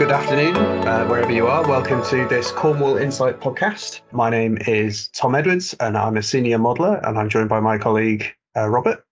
good afternoon, uh, wherever you are. Welcome to this Cornwall Insight podcast. My name is Tom Edwards, and I'm a senior modeler, and I'm joined by my colleague uh, Robert.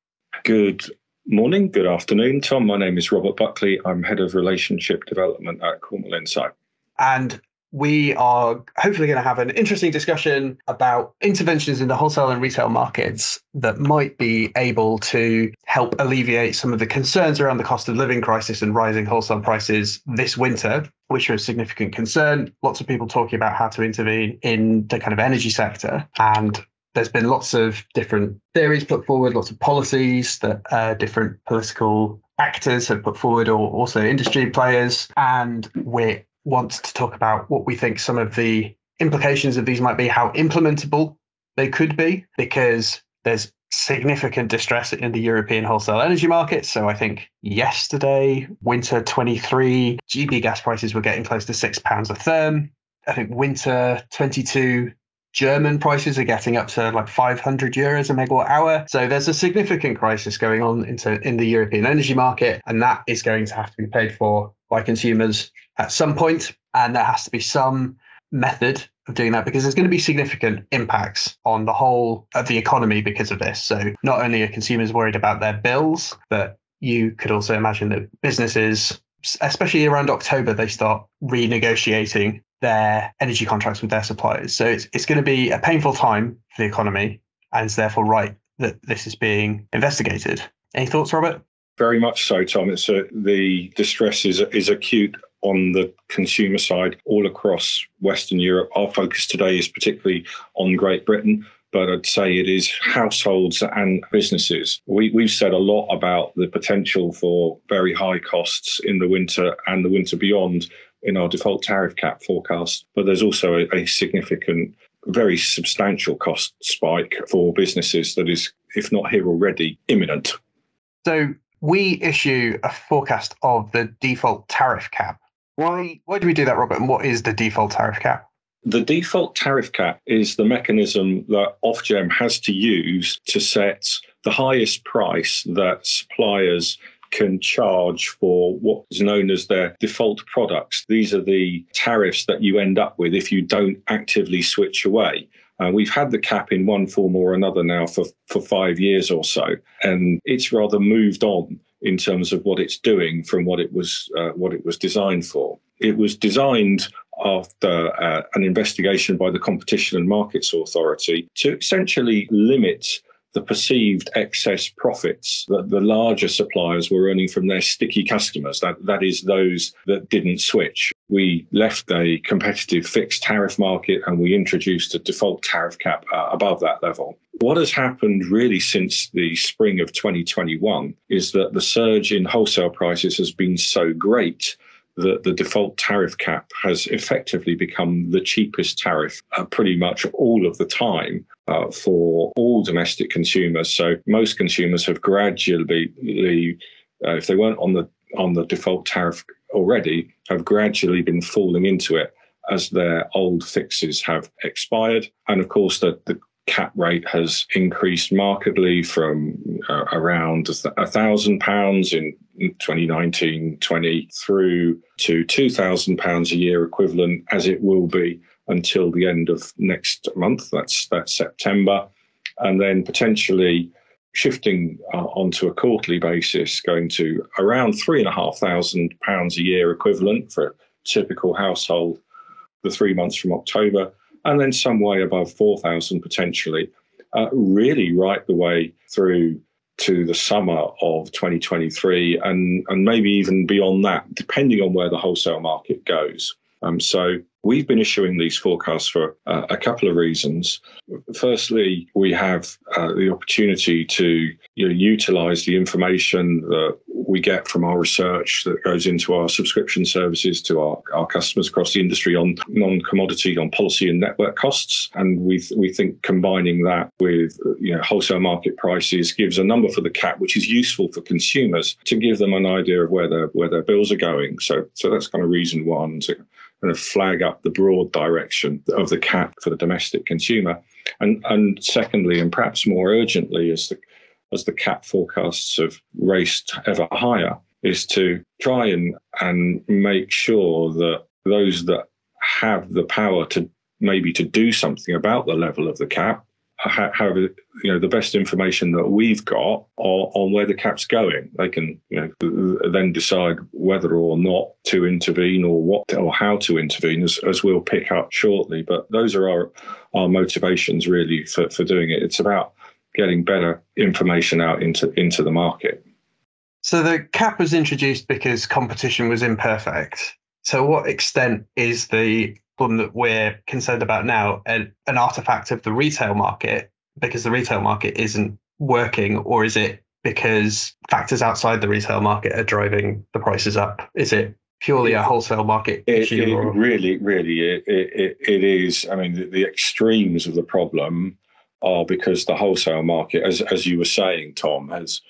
Good morning, good afternoon, Tom. My name is Robert Buckley. I'm head of relationship development at Cornwall Insight. And we are hopefully going to have an interesting discussion about interventions in the wholesale and retail markets that might be able to help alleviate some of the concerns around the cost of living crisis and rising wholesale prices this winter, which are a significant concern. Lots of people talking about how to intervene in the kind of energy sector. And there's been lots of different theories put forward, lots of policies that uh, different political actors have put forward, or also industry players. And we're want to talk about what we think some of the implications of these might be, how implementable they could be, because there's significant distress in the European wholesale energy market. So I think yesterday, winter 23, GB gas prices were getting close to six pounds a therm. I think winter 22, German prices are getting up to like 500 euros a megawatt hour. So there's a significant crisis going on into in the European energy market, and that is going to have to be paid for by consumers at some point, and there has to be some method of doing that because there's going to be significant impacts on the whole of the economy because of this. So not only are consumers worried about their bills, but you could also imagine that businesses, especially around October, they start renegotiating their energy contracts with their suppliers. So it's, it's going to be a painful time for the economy, and it's therefore right that this is being investigated. Any thoughts, Robert? Very much so, Tom. It's a, the distress is is acute on the consumer side all across Western Europe. Our focus today is particularly on Great Britain, but I'd say it is households and businesses. We, we've said a lot about the potential for very high costs in the winter and the winter beyond in our default tariff cap forecast, but there's also a, a significant very substantial cost spike for businesses that is, if not here already, imminent. So we issue a forecast of the default tariff cap why why do we do that, Robert? And what is the default tariff cap? The default tariff cap is the mechanism that Ofgem has to use to set the highest price that suppliers can charge for what is known as their default products. These are the tariffs that you end up with if you don't actively switch away. Uh, we've had the cap in one form or another now for, for five years or so, and it's rather moved on in terms of what it's doing from what it was uh, what it was designed for. It was designed after uh, an investigation by the Competition and Markets Authority to essentially limit the perceived excess profits that the larger suppliers were earning from their sticky customers, that, that is, those that didn't switch. We left a competitive fixed tariff market and we introduced a default tariff cap uh, above that level. What has happened really since the spring of 2021 is that the surge in wholesale prices has been so great that the default tariff cap has effectively become the cheapest tariff uh, pretty much all of the time uh, for all domestic consumers. So most consumers have gradually, uh, if they weren't on the on the default tariff already, have gradually been falling into it as their old fixes have expired. And of course, the, the cap rate has increased markedly from uh, around a thousand pounds in 2019-20 through to 2,000 pounds a year equivalent, as it will be until the end of next month. That's that's September, and then potentially shifting uh, onto a quarterly basis, going to around three and a half thousand pounds a year equivalent for a typical household. The three months from October, and then some way above 4,000 potentially, uh, really right the way through to the summer of 2023 and, and maybe even beyond that, depending on where the wholesale market goes. Um, so we've been issuing these forecasts for uh, a couple of reasons. Firstly, we have uh, the opportunity to you know, utilize the information that we get from our research that goes into our subscription services to our, our customers across the industry on non-commodity, on policy and network costs. And we, we think combining that with you know, wholesale market prices gives a number for the cap, which is useful for consumers to give them an idea of where their, where their bills are going. So, so that's kind of reason one to kind of flag up the broad direction of the cap for the domestic consumer. And, and secondly, and perhaps more urgently, as the, as the cap forecasts have raced ever higher, is to try and, and make sure that those that have the power to maybe to do something about the level of the cap have you know the best information that we've got on, on where the cap's going. They can you know then decide whether or not to intervene or what or how to intervene, as, as we'll pick up shortly. But those are our our motivations really for, for doing it. It's about getting better information out into into the market. So the cap was introduced because competition was imperfect. So what extent is the problem that we're concerned about now an, an artifact of the retail market because the retail market isn't working, or is it because factors outside the retail market are driving the prices up? Is it purely a wholesale market it, issue? It, really, really, it, it, it is. I mean, the, the, extremes of the problem are because the wholesale market, as as you were saying, Tom, has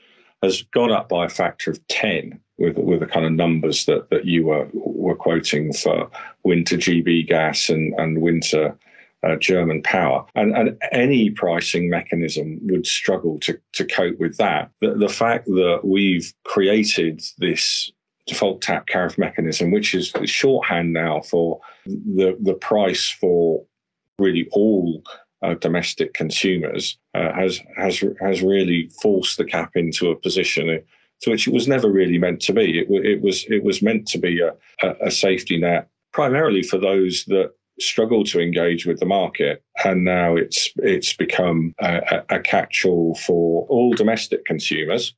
has gone up by a factor of ten with with the kind of numbers that, that you were were quoting for winter GB gas and and winter uh, German power, and and any pricing mechanism would struggle to to cope with that. The, the fact that we've created this default tap tariff mechanism, which is shorthand now for the the price for really all uh, domestic consumers, uh, has has has really forced the cap into a position to which it was never really meant to be. It, it was it was meant to be a, a, safety net primarily for those that struggle to engage with the market, and now it's it's become a, a catch-all for all domestic consumers.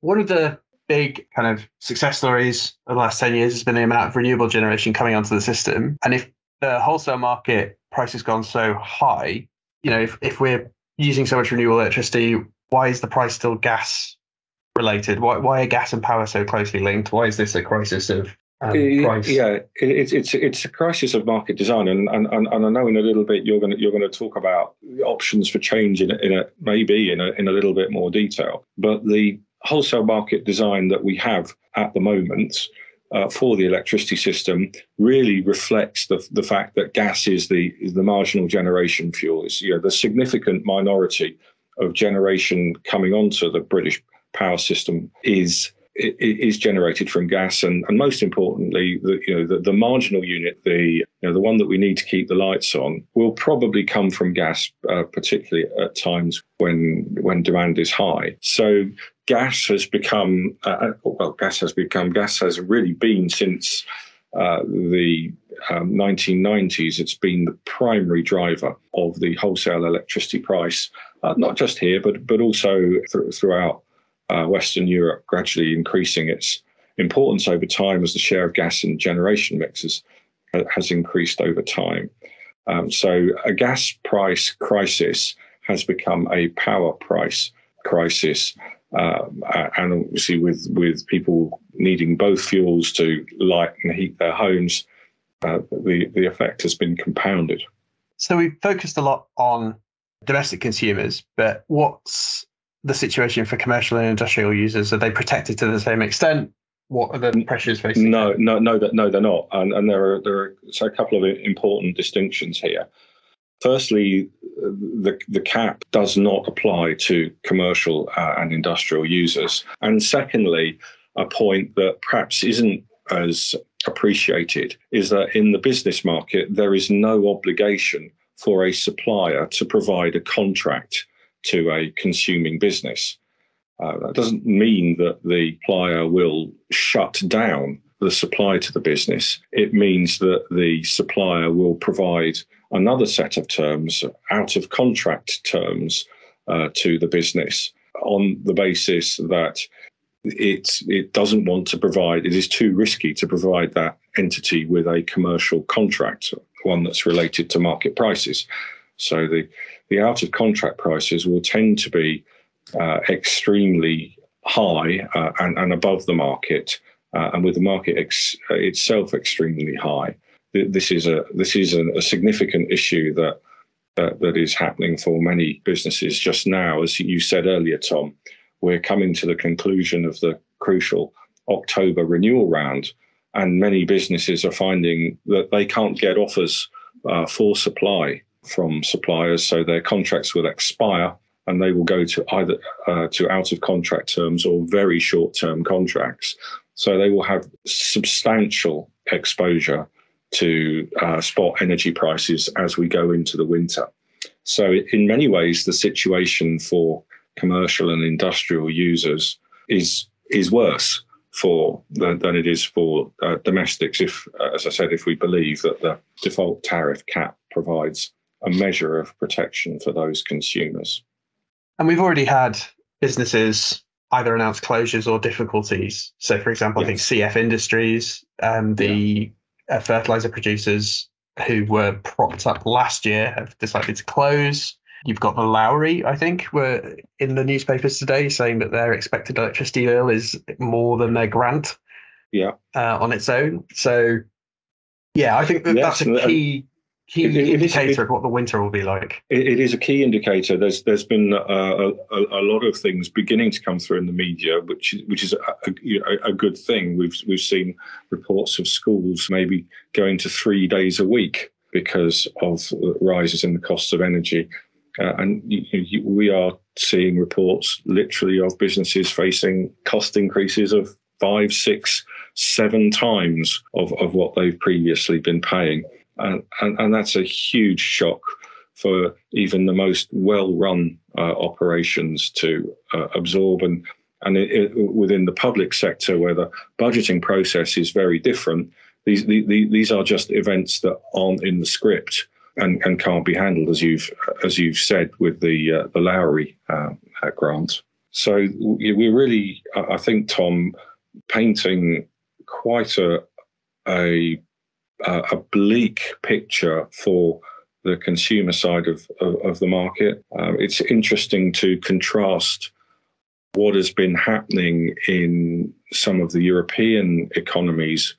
One of the big kind of success stories of the last 10 years has been the amount of renewable generation coming onto the system. And if the wholesale market price has gone so high, you know, if, if we're using so much renewable electricity, why is the price still gas related? Why, why are gas and power so closely linked? Why is this a crisis of um, price? Yeah, it's it's it's a crisis of market design, and and, and I know in a little bit you're going to you're going to talk about options for change in a, in a maybe in a in a little bit more detail. But the wholesale market design that we have at the moment. Uh, for the electricity system really reflects the, the fact that gas is the is the marginal generation fuel. It's you know the significant minority of generation coming onto the British power system is is generated from gas, and, and most importantly, the you know the, the marginal unit, the you know the one that we need to keep the lights on, will probably come from gas, uh, particularly at times when when demand is high. So gas has become uh, uh well, gas has become gas has really been since uh, the um, 1990s. It's been the primary driver of the wholesale electricity price, uh, not just here, but but also th- throughout uh, Western Europe gradually increasing its importance over time as the share of gas in generation mixes has increased over time. Um, so a gas price crisis has become a power price crisis. Um, and obviously, with, with people needing both fuels to light and heat their homes, uh, the, the effect has been compounded. So we've focused a lot on domestic consumers, but what's the situation for commercial and industrial users? Are they protected to the same extent? What are the pressures facing? No, no, no, that no, they're not, and and there are there are so a couple of important distinctions here. Firstly, the the cap does not apply to commercial uh, and industrial users, and secondly, a point that perhaps isn't as appreciated is that in the business market there is no obligation for a supplier to provide a contract to a consuming business. Uh, that doesn't mean that the supplier will shut down the supply to the business. It means that the supplier will provide another set of terms, out of contract terms, uh, to the business on the basis that it it doesn't want to provide. It is too risky to provide that entity with a commercial contract, one that's related to market prices. So the the out of contract prices will tend to be uh, extremely high uh, and, and, above the market, uh, and with the market ex- itself extremely high. This is a this is a, a significant issue that, that is happening for many businesses just now. As you said earlier, Tom, we're coming to the conclusion of the crucial October renewal round, and many businesses are finding that they can't get offers uh, for supply from suppliers, so their contracts will expire and they will go to either uh, to out of contract terms or very short term contracts. So they will have substantial exposure to uh, spot energy prices as we go into the winter. So, in many ways, the situation for commercial and industrial users is is worse for than, than it is for uh, domestics. If, uh, as I said, if we believe that the default tariff cap provides a measure of protection for those consumers. And we've already had businesses either announce closures or difficulties. So, for example, yes. I think CF Industries, um, the yeah. uh, fertilizer producers who were propped up last year have decided to close. You've got the Lowry, I think, were in the newspapers today saying that their expected electricity bill is more than their grant. Yeah. Uh, on its own. So, yeah, I think that yes, that's a key key it, indicator it, of what the winter will be like. it is a key indicator. There's there's been uh, a, a, lot of things beginning to come through in the media, which which is a, a, a, good thing. We've we've seen reports of schools maybe going to three days a week because of rises in the costs of energy. Uh, and you, you, we are seeing reports literally of businesses facing cost increases of five, six, seven times of, of what they've previously been paying and, and, and that's a huge shock for even the most well-run uh, operations to uh, absorb. And and it, it, within the public sector where the budgeting process is very different these the, the, these are just events that aren't in the script and, and can't be handled as you've as you've said with the uh, the Lowry uh, uh, grant. So we're really I think Tom painting quite a a uh, a bleak picture for the consumer side of, of, of the market. Um, it's interesting to contrast what has been happening in some of the European economies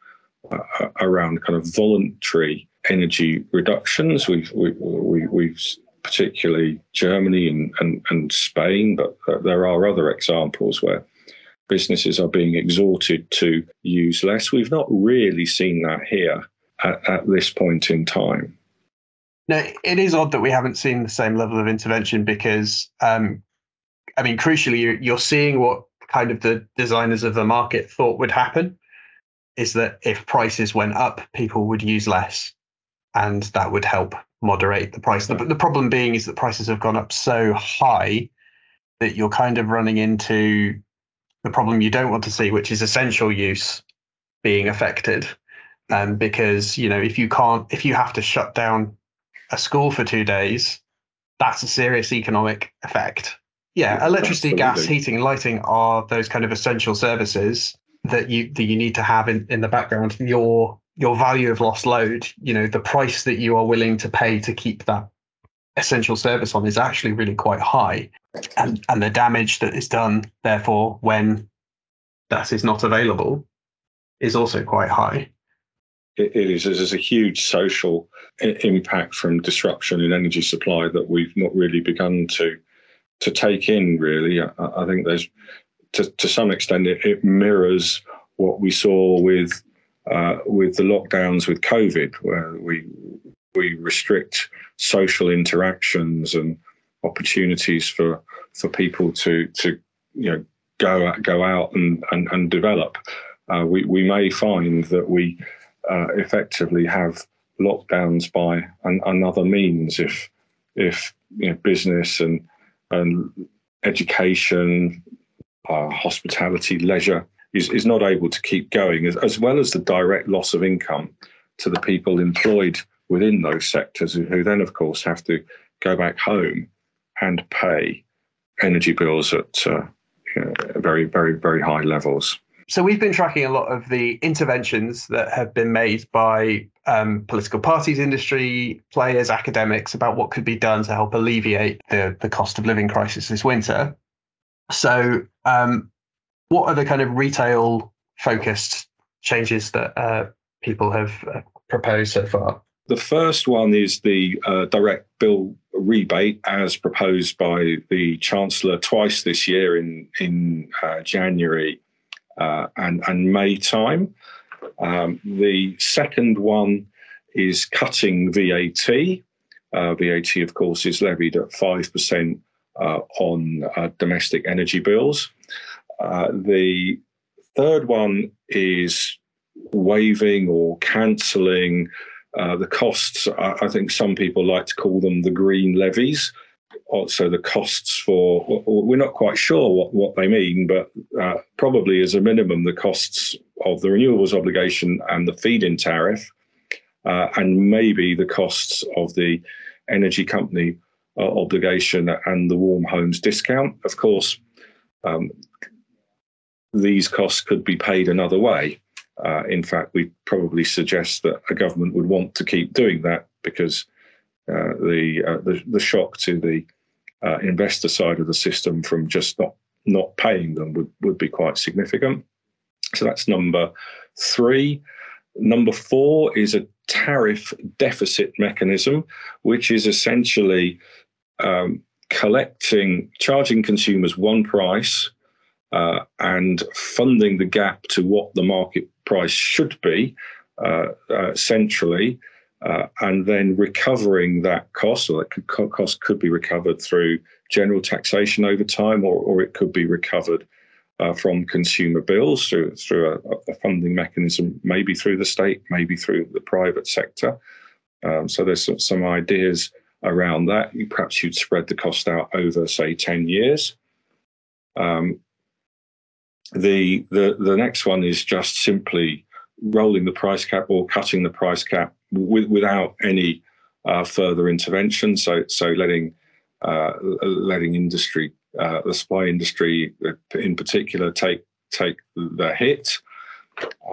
uh, around kind of voluntary energy reductions. We've, we, we, we've particularly Germany and, and, and Spain, but there are other examples where businesses are being exhorted to use less. We've not really seen that here at, at this point in time. Now, it is odd that we haven't seen the same level of intervention because, um, I mean, crucially, you're, you're seeing what kind of the designers of the market thought would happen is that if prices went up, people would use less, and that would help moderate the price. The, the problem being is that prices have gone up so high that you're kind of running into the problem you don't want to see, which is essential use being affected um, because you know if you can't if you have to shut down a school for two days that's a serious economic effect. Yeah electricity gas heating lighting are those kind of essential services that you that you need to have in, in the background. Your your value of lost load you know the price that you are willing to pay to keep that essential service on is actually really quite high. And and the damage that is done therefore when that is not available is also quite high it is. There's a huge social impact from disruption in energy supply that we've not really begun to to take in. Really, I, I think there's to to some extent it, it mirrors what we saw with uh, with the lockdowns with COVID, where we we restrict social interactions and opportunities for for people to to you know go go out and and, and develop. Uh, we we may find that we uh, effectively have lockdowns by an, another means. If if you know, business and and education, uh, hospitality, leisure is, is not able to keep going, as, as well as the direct loss of income to the people employed within those sectors, who then, of course, have to go back home and pay energy bills at uh, you know, very, very, very high levels so we've been tracking a lot of the interventions that have been made by um, political parties, industry players, academics about what could be done to help alleviate the, the cost of living crisis this winter. So, um, what are the kind of retail focused changes that uh, people have uh, proposed so far? The first one is the uh, direct bill rebate as proposed by the Chancellor twice this year in, in uh, January uh, and, and May time. Um, the second one is cutting VAT. Uh, VAT, of course, is levied at 5% uh, on uh, domestic energy bills. Uh, the Third one is waiving or cancelling uh, the costs. I, I, think some people like to call them the green levies. Also, the costs for, we're not quite sure what, what they mean, but uh, probably as a minimum, the costs of the renewables obligation and the feed in tariff, uh, and maybe the costs of the energy company uh, obligation and the warm homes discount. Of course, um, these costs could be paid another way. Uh, in fact, we probably suggest that a government would want to keep doing that because the, uh, the, the shock to the uh, investor side of the system from just not not paying them would, would be quite significant. So that's number three. Number four is a tariff deficit mechanism, which is essentially um, collecting, charging consumers one price uh, and funding the gap to what the market price should be uh, uh, centrally, uh, and then recovering that cost. or that cost could be recovered through general taxation over time, or, or it could be recovered uh, from consumer bills through through a, a, funding mechanism, maybe through the state, maybe through the private sector. Um, so there's some, some ideas around that. Perhaps you'd spread the cost out over, say, 10 years. Um, the, the, the next one is just simply rolling the price cap or cutting the price cap with, without any uh, further intervention. So, so letting, uh, letting industry, uh, the supply industry in particular, take, take the hit.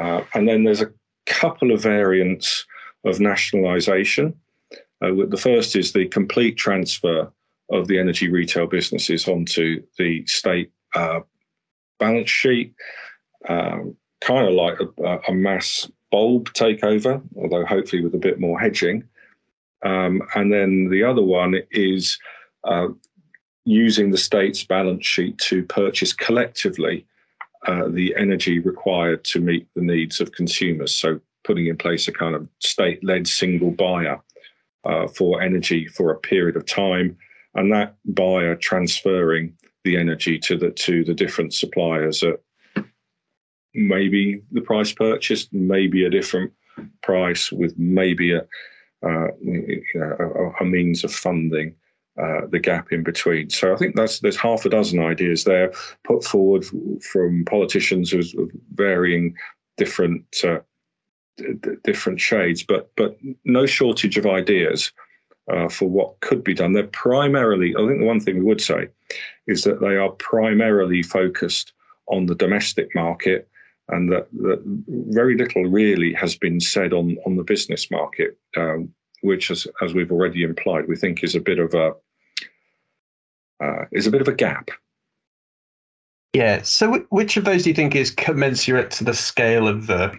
Uh, and then there's a couple of variants of nationalisation. Uh, the first is the complete transfer of the energy retail businesses onto the state balance sheet, um, kind of like a, a, mass bulb takeover, although hopefully with a bit more hedging. Um, and then the other one is uh, using the state's balance sheet to purchase collectively uh, the energy required to meet the needs of consumers. So putting in place a kind of state-led single buyer uh, for energy for a period of time, and that buyer transferring the energy to the to the different suppliers at maybe the price purchased, maybe a different price with maybe a uh, a, a, means of funding uh, the gap in between. So I think that's there's half a dozen ideas there put forward from politicians of varying different uh, different shades, but but no shortage of ideas uh, for what could be done. They're primarily, I think the one thing we would say is that they are primarily focused on the domestic market and that, that very little really has been said on, on the business market, um, which, as, as we've already implied, we think is a bit of a uh, is a bit of a gap. Yeah. So, which of those do you think is commensurate to the scale of the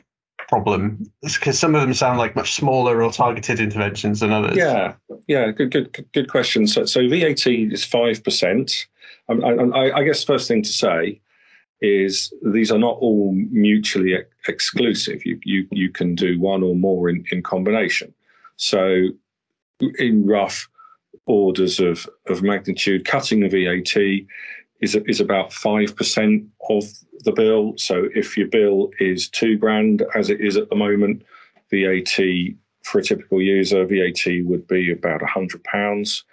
problem? Because some of them sound like much smaller or targeted interventions than others. Yeah, yeah, good, good, good question. So, so VAT is five percent. I, I, guess first thing to say is these are not all mutually exclusive. You you you can do one or more in, in combination. So, in rough orders of of magnitude, cutting the VAT is is about five percent of the bill. So if your bill is two grand, as it is at the moment, VAT for a typical user, VAT would be about a hundred pounds.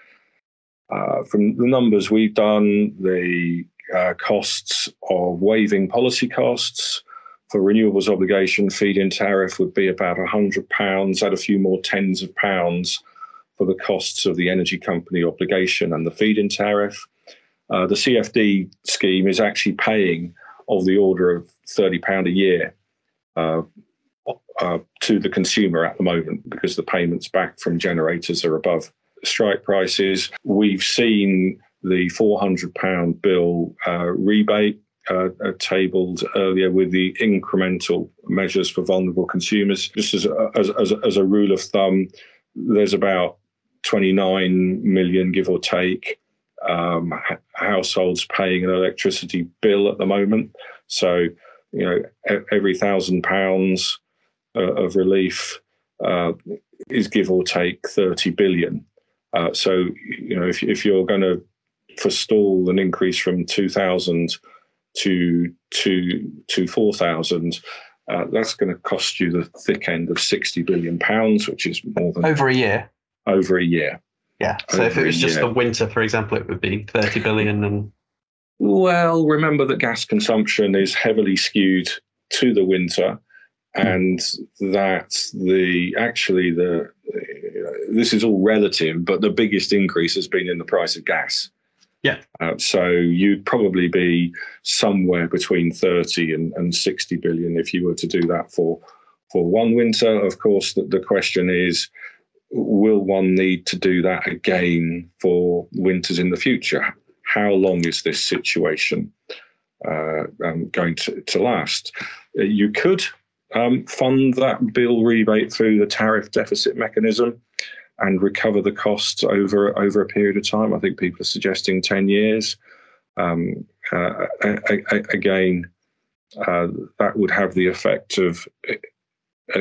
Uh, from the numbers we've done, the uh, costs of waiving policy costs for renewables obligation feed-in tariff would be about a hundred pounds. Add a few more tens of pounds for the costs of the energy company obligation and the feed-in tariff. Uh, the CFD scheme is actually paying of the order of thirty pound a year uh, uh, to the consumer at the moment because the payments back from generators are above strike prices. We've seen the four hundred pound bill uh, rebate uh, uh, tabled earlier with the incremental measures for vulnerable consumers. Just as a, as, as, as a rule of thumb, there's about 29 million, give or take, um, households paying an electricity bill at the moment. So, you know, every thousand pounds uh, of relief uh, is give or take 30 billion. Uh, so, you know, if, if you're going to forestall an increase from 2,000 to to to four thousand. Uh, that's going to cost you the thick end of sixty billion pounds, which is more than over a year. Over a year. Yeah. So over if it was just the winter, for example, it would be thirty billion. And well, remember that gas consumption is heavily skewed to the winter, and that the actually the this is all relative, but the biggest increase has been in the price of gas. Yeah. Uh, so you'd probably be somewhere between 30 and, and 60 billion if you were to do that for for one winter. Of course, the, the question is, will one need to do that again for winters in the future? How long is this situation uh, um, going to, to last? You could um, fund that bill rebate through the tariff deficit mechanism and recover the costs over over a period of time. I think people are suggesting ten years. Um, uh, again, uh, that would have the effect of uh,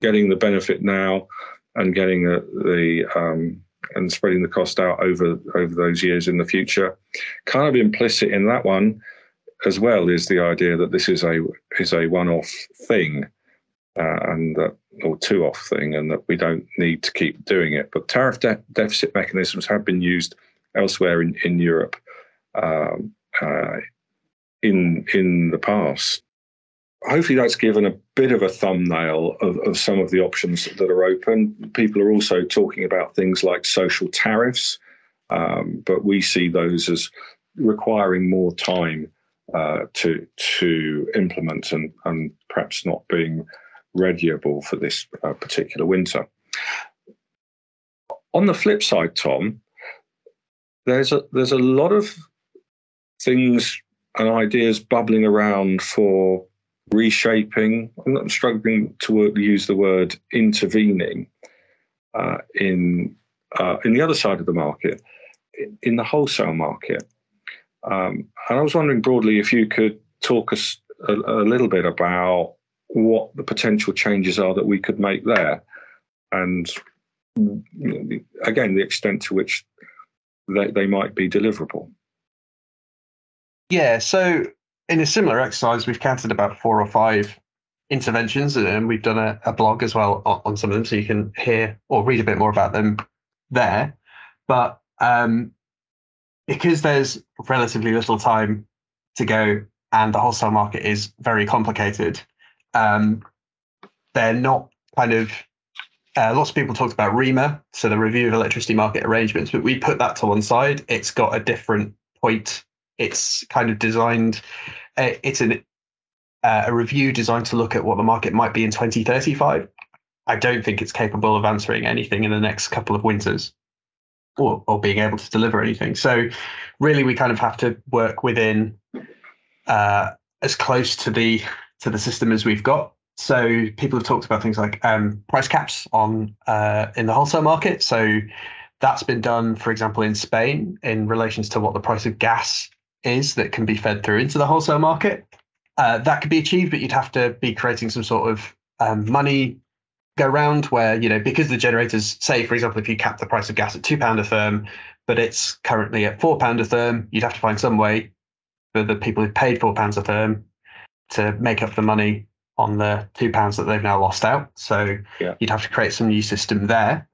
getting the benefit now and getting the, the um, and spreading the cost out over over those years in the future. Kind of implicit in that one as well is the idea that this is a is a one-off thing uh, and that or two-off thing, and that we don't need to keep doing it. But tariff de- deficit mechanisms have been used elsewhere in in Europe um, uh, in in the past. Hopefully, that's given a bit of a thumbnail of, of some of the options that are open. People are also talking about things like social tariffs, um, but we see those as requiring more time uh, to to implement and and perhaps not being readyable for this uh, particular winter. On the flip side, Tom, there's a there's a lot of things and ideas bubbling around for reshaping. I'm not struggling to use the word intervening uh, in uh, in the other side of the market, in, in the wholesale market. Um, and I was wondering broadly if you could talk us a, a, little bit about what the potential changes are that we could make there, and again the extent to which they, they might be deliverable. Yeah, so in a similar exercise, we've counted about four or five interventions, and we've done a, a blog as well on, on, some of them, so you can hear or read a bit more about them there. But um, because there's relatively little time to go and the wholesale market is very complicated, um, they're not kind of uh, lots of people talked about REMA, so the review of electricity market arrangements, but we put that to one side. It's got a different point. It's kind of designed. Uh, it's an uh, a review designed to look at what the market might be in 2035. I don't think it's capable of answering anything in the next couple of winters or, or being able to deliver anything. So really, we kind of have to work within uh, as close to the to the system as we've got. So people have talked about things like um, price caps on uh, in the wholesale market. So that's been done, for example, in Spain in relations to what the price of gas is that can be fed through into the wholesale market. Uh, that could be achieved, but you'd have to be creating some sort of um, money go round where you know because the generators say for example if you cap the price of gas at two pound a therm but it's currently at four pound a therm you'd have to find some way for the people who paid four pounds a therm to make up the money on the two pounds that they've now lost out so yeah. you'd have to create some new system there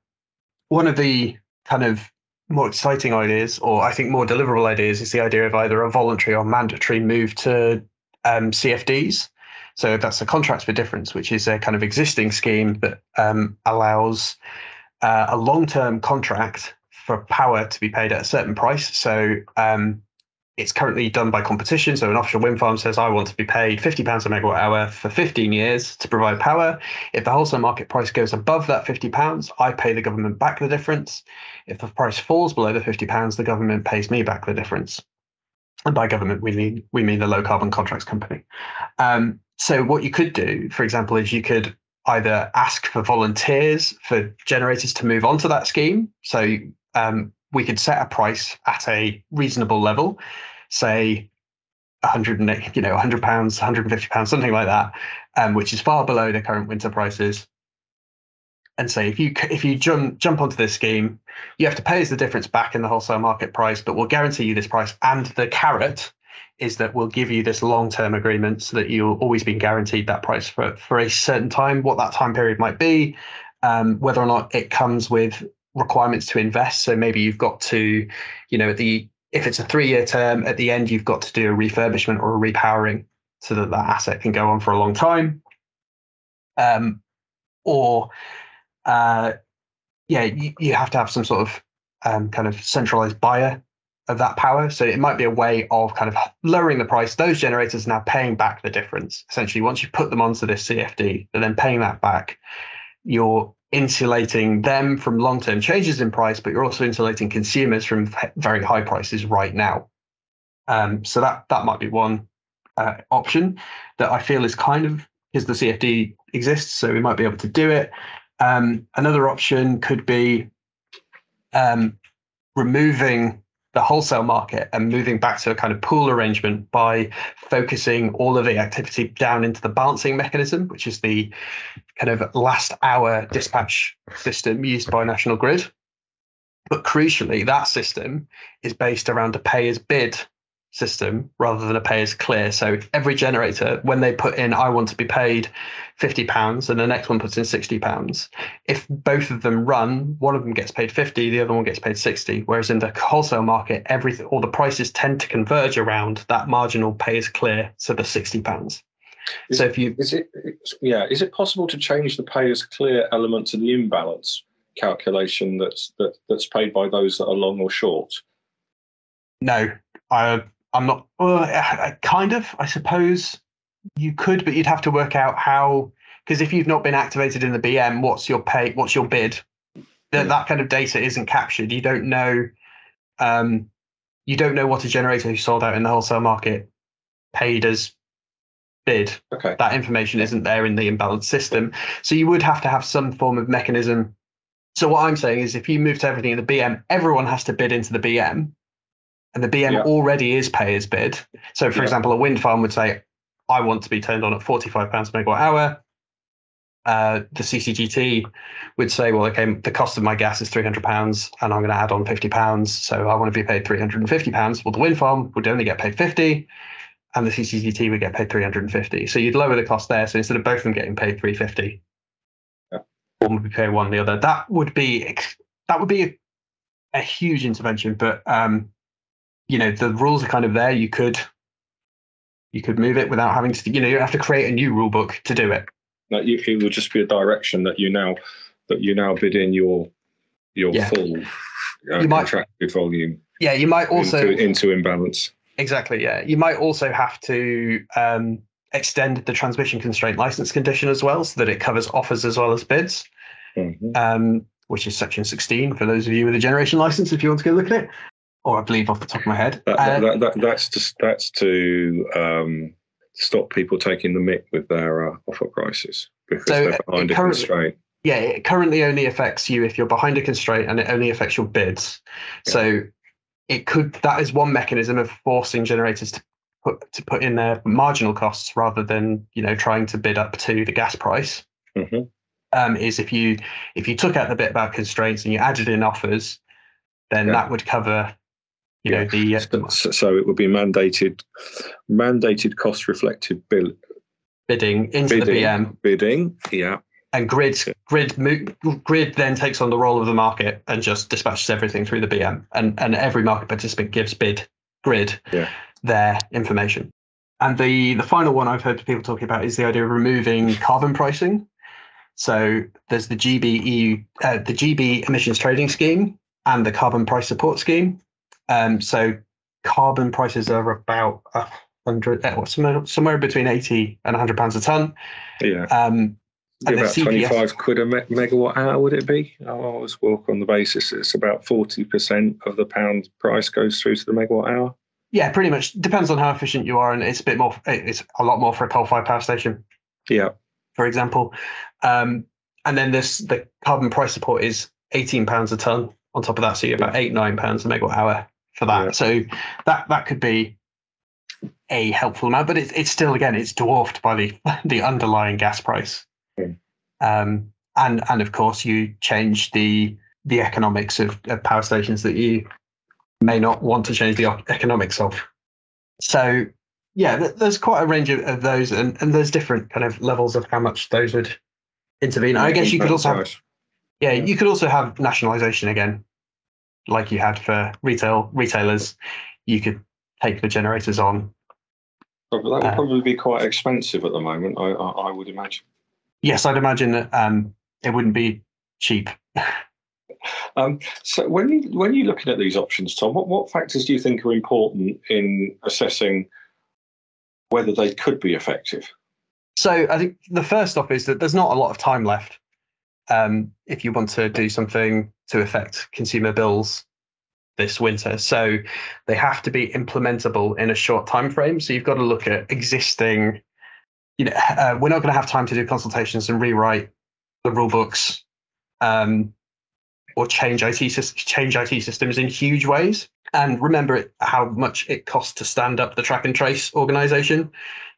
one of the kind of more exciting ideas or i think more deliverable ideas is the idea of either a voluntary or mandatory move to um, cfds so that's a contracts for difference, which is a kind of existing scheme that um, allows uh, a long-term contract for power to be paid at a certain price. So um, it's currently done by competition. So an offshore wind farm says, I want to be paid £50 a megawatt hour for 15 years to provide power. If the wholesale market price goes above that £50, I pay the government back the difference. If the price falls below the £50, the government pays me back the difference. And by government, we mean we mean the low carbon contracts company. Um, so what you could do, for example, is you could either ask for volunteers for generators to move onto that scheme. So um, we could set a price at a reasonable level, say 100, you know, 100 pounds, 150 pounds, something like that, um, which is far below the current winter prices. And say if you if you jump jump onto this scheme, you have to pay us the difference back in the wholesale market price, but we'll guarantee you this price and the carrot is that we'll give you this long-term agreement so that you'll always be guaranteed that price for, for a certain time, what that time period might be, um, whether or not it comes with requirements to invest. So maybe you've got to, you know, the if it's a three-year term, at the end you've got to do a refurbishment or a repowering so that that asset can go on for a long time. Um, or uh, yeah, you, you have to have some sort of um, kind of centralized buyer of that power. So it might be a way of kind of lowering the price. Those generators are now paying back the difference. Essentially, once you put them onto this CFD, they're then paying that back. You're insulating them from long-term changes in price, but you're also insulating consumers from very high prices right now. Um, so that that might be one uh, option that I feel is kind of because the CFD exists, so we might be able to do it. Um, another option could be um, removing the wholesale market and moving back to a kind of pool arrangement by focusing all of the activity down into the balancing mechanism, which is the kind of last hour dispatch system used by National Grid. But crucially, that system is based around a pay as bid system rather than a pay as clear. So every generator, when they put in, I want to be paid £50 and the next one puts in £60, if both of them run, one of them gets paid 50, the other one gets paid 60. Whereas in the wholesale market, everything, all the prices tend to converge around that marginal pay as clear, so the £60. Is, so if you is it yeah is it possible to change the pay as clear element to the imbalance calculation that's that, that's paid by those that are long or short? No, I I'm not. Uh, kind of, I suppose you could, but you'd have to work out how. Because if you've not been activated in the BM, what's your pay? What's your bid? That that kind of data isn't captured. You don't know. Um, you don't know what a generator who sold out in the wholesale market paid as bid. Okay. That information isn't there in the imbalance system. So you would have to have some form of mechanism. So what I'm saying is if you move to everything in the BM, everyone has to bid into the BM and the BM yeah. already is pay as bid. So, for yeah. example, a wind farm would say, I want to be turned on at 45 pounds per megawatt hour. Uh, the CCGT would say, well, okay, the cost of my gas is 300 pounds and I'm going to add on 50 pounds. So I want to be paid 350 pounds. Well, the wind farm would only get paid 50 and the CCGT would get paid 350. So you'd lower the cost there. So instead of both of them getting paid 350, yeah. one would be paying one the other. That would be, that would be a, a huge intervention, but um, you know the rules are kind of there. You could you could move it without having to. You know, you have to create a new rule book to do it. Like you, it will just be a direction that you now that you now bid in your your yeah. full uh, you contracted might, volume. Yeah, you might also into, into, imbalance. Exactly. Yeah, you might also have to um, extend the transmission constraint license condition as well, so that it covers offers as well as bids. Mm-hmm. Um, which is section 16 for those of you with a generation license if you want to go look at it or I believe off the top of my head. That, uh, that, that, that's to that's to um, stop people taking the mick with their uh, offer prices because so they're behind a constraint. Yeah, it currently only affects you if you're behind a constraint, and it only affects your bids. Yeah. So it could that is one mechanism of forcing generators to put to put in their marginal costs rather than you know trying to bid up to the gas price. Mm-hmm. Um, is if you if you took out the bit about constraints and you added in offers, then yeah. that would cover you know the uh, so, it would be mandated mandated cost reflective bill bidding into bidding, the BM bidding yeah. And grid grid grid then takes on the role of the market and just dispatches everything through the BM and and every market participant gives bid grid yeah. their information. And the the final one I've heard people talking about is the idea of removing carbon pricing. So there's the GB uh, the GB emissions trading scheme and the carbon price support scheme um, so carbon prices are about a hundred, uh, somewhere, somewhere between eighty and hundred pounds a ton. Yeah. Um, and about CPF, 25 quid a megawatt hour, would it be? I always work on the basis it's about 40% of the pound price goes through to the megawatt hour. Yeah, pretty much. Depends on how efficient you are, and it's a bit more. It's a lot more for a coal-fired power station. Yeah. For example, um, and then this the carbon price support is eighteen pounds a ton. On top of that, so you're about eight nine pounds a megawatt hour for that. Yeah. So that that could be a helpful amount, but it's it's still again it's dwarfed by the the underlying gas price. Mm. Um, and and of course you change the the economics of, of power stations that you may not want to change the economics of. So yeah, there's quite a range of, of those, and, and there's different kind of levels of how much those would intervene. I guess you could also have, yeah, you could also have nationalisation again, like you had for retail retailers. You could take the generators on. But that would uh, probably be quite expensive at the moment. I, I, I would imagine. Yes, I'd imagine that um, it wouldn't be cheap. um, so when you when you're looking at these options, Tom, what, what factors do you think are important in assessing whether they could be effective? So I think the first off is that there's not a lot of time left um, if you want to do something to affect consumer bills this winter. So they have to be implementable in a short time frame. So you've got to look at existing. You know, uh, we're not going to have time to do consultations and rewrite the rule books um, or change IT change IT systems in huge ways. And remember how much it costs to stand up the track and trace organization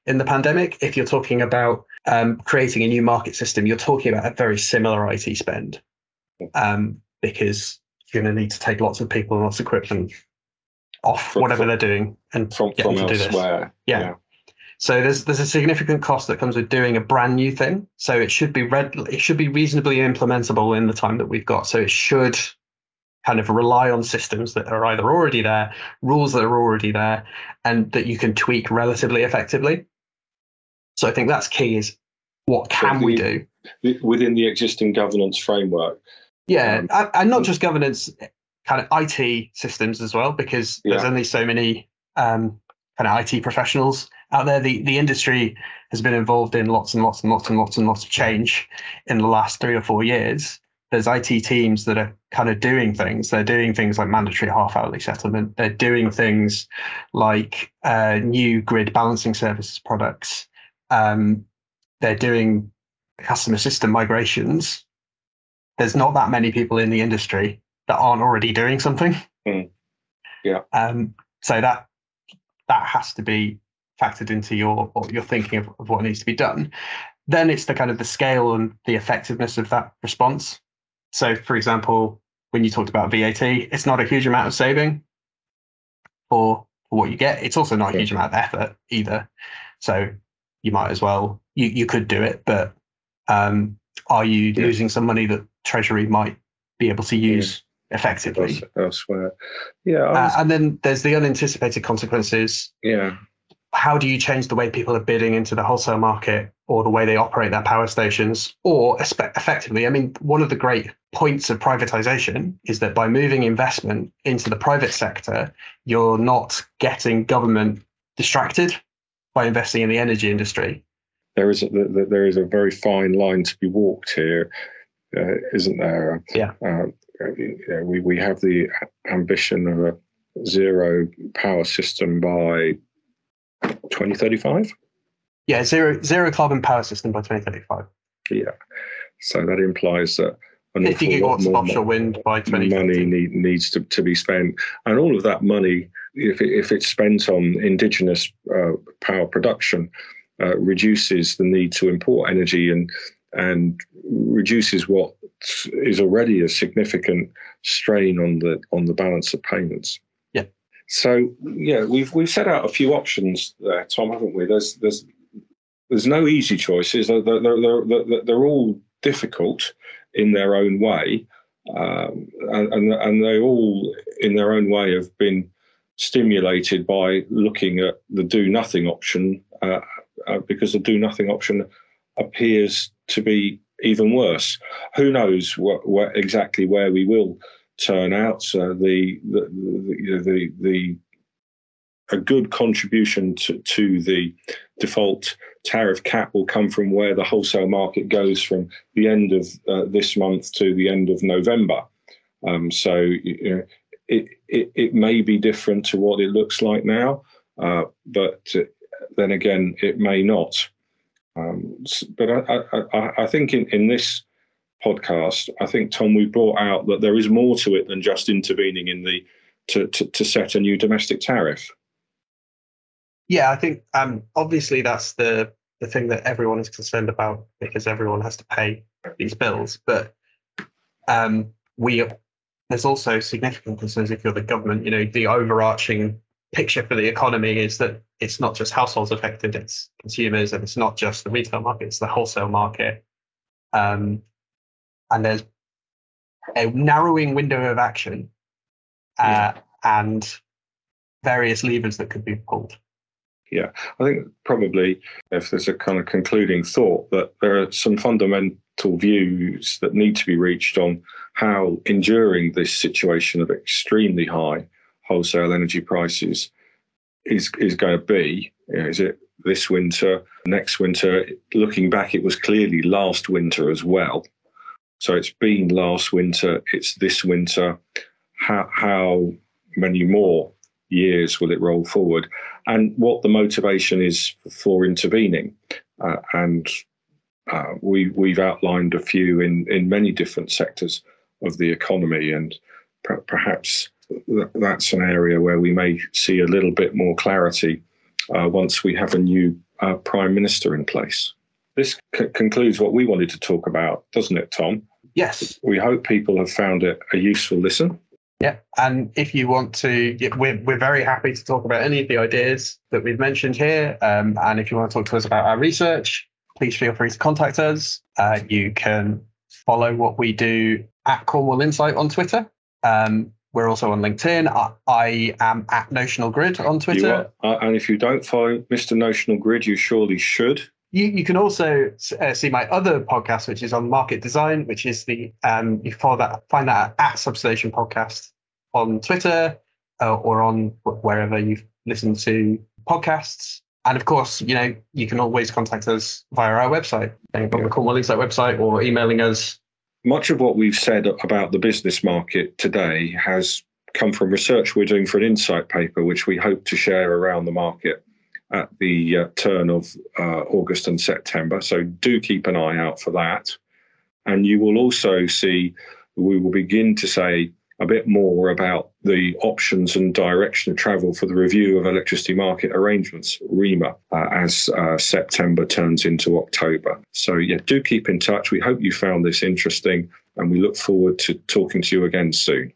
in the pandemic. If you're talking about um, creating a new market system, you're talking about a very similar IT spend um, because you're going to need to take lots of people and lots of equipment off from, whatever from, they're doing and from, get them to elsewhere. do this. Yeah. yeah. So there's there's a significant cost that comes with doing a brand new thing. So it should be red, it should be reasonably implementable in the time that we've got. So it should kind of rely on systems that are either already there, rules that are already there, and that you can tweak relatively effectively. So I think that's key is what can the, we do within the existing governance framework? Yeah, um, and not just governance, kind of IT systems as well, because yeah. there's only so many um, kind of IT professionals out there. The the industry has been involved in lots and lots and lots and lots and lots of change in the last three or four years there's IT teams that are kind of doing things. They're doing things like mandatory half hourly settlement. They're doing things like uh, new grid balancing services products. Um, they're doing customer system migrations. There's not that many people in the industry that aren't already doing something. Mm. Yeah. Um, so that that has to be factored into your your thinking of, of what needs to be done. Then it's the kind of the scale and the effectiveness of that response. So, for example, when you talked about VAT, it's not a huge amount of saving for, for what you get. It's also not a huge amount of effort either. So you might as well you, you could do it, but um, are you yeah. losing some money that Treasury might be able to use yeah. effectively elsewhere? Yeah, uh, was... uh, and then there's the unanticipated consequences. Yeah, how do you change the way people are bidding into the wholesale market or the way they operate their power stations or effectively i mean one of the great points of privatization is that by moving investment into the private sector you're not getting government distracted by investing in the energy industry there is a, there is a very fine line to be walked here uh, not there yeah uh, we, we have the ambition of a zero power system by 2035? Yeah, zero zero carbon power system by 2035. Yeah. So that implies that 50 gigawatts of offshore wind by 2050. Money need, needs to, to be spent. And all of that money, if, it, if it's spent on indigenous uh, power production, uh, reduces the need to import energy and and reduces what is already a significant strain on the on the balance of payments. Yeah. So yeah, we've we've set out a few options there, Tom, haven't we? There's there's there's no easy choices. They're, they're, they're, they're all difficult in their own way, um, and, and they all in their own way have been stimulated by looking at the do nothing option uh, uh, because the do nothing option appears to be even worse. Who knows what, what exactly where we will turn out. So the the the, the, the a good contribution to, to the default tariff cap will come from where the wholesale market goes from the end of uh, this month to the end of November. Um, so you know, it, it, it may be different to what it looks like now, uh, but then again, it may not. Um, but I, I, I, think in, in this podcast, I think Tom, we brought out that there is more to it than just intervening in the to to, to set a new domestic tariff. Yeah, I think um, obviously that's the the thing that everyone is concerned about because everyone has to pay these bills. But um, we there's also significant concerns if you're the government. You know, the overarching picture for the economy is that it's not just households affected, it's consumers, and it's not just the retail market, it's the wholesale market. Um, and there's a narrowing window of action uh, yeah. and various levers that could be pulled. Yeah, I think probably if there's a kind of concluding thought that there are some fundamental views that need to be reached on how enduring this situation of extremely high wholesale energy prices is is going to be. You know, is it this winter, next winter? Looking back, it was clearly last winter as well. So it's been last winter, it's this winter. How, how many more years will it roll forward? And what the motivation is for intervening. Uh, and uh, we, we've outlined a few in, in many different sectors of the economy. And per- perhaps that's an area where we may see a little bit more clarity uh, once we have a new uh, Prime Minister in place. This c- concludes what we wanted to talk about, doesn't it, Tom? Yes. We hope people have found it a useful listen. Yeah, and if you want to, we're, we're very happy to talk about any of the ideas that we've mentioned here. Um, and if you want to talk to us about our research, please feel free to contact us. Uh, you can follow what we do at Cornwall Insight on Twitter. Um, we're also on LinkedIn. I, I, am at Notional Grid on Twitter. Uh, and if you don't follow Mr. Notional Grid, you surely should. You, you can also uh, see my other podcast, which is on market design, which is the um, you follow that find that at Substation Podcast on Twitter uh, or on wherever you've listened to podcasts. And of course, you know you can always contact us via our website, the Cornwall Insight website, or emailing us. Much of what we've said about the business market today has come from research we're doing for an insight paper, which we hope to share around the market at the uh, turn of uh, August and September. So do keep an eye out for that. And you will also see we will begin to say a bit more about the options and direction of travel for the review of electricity market arrangements, REMA, uh, as uh, September turns into October. So, yeah, do keep in touch. We hope you found this interesting and we look forward to talking to you again soon.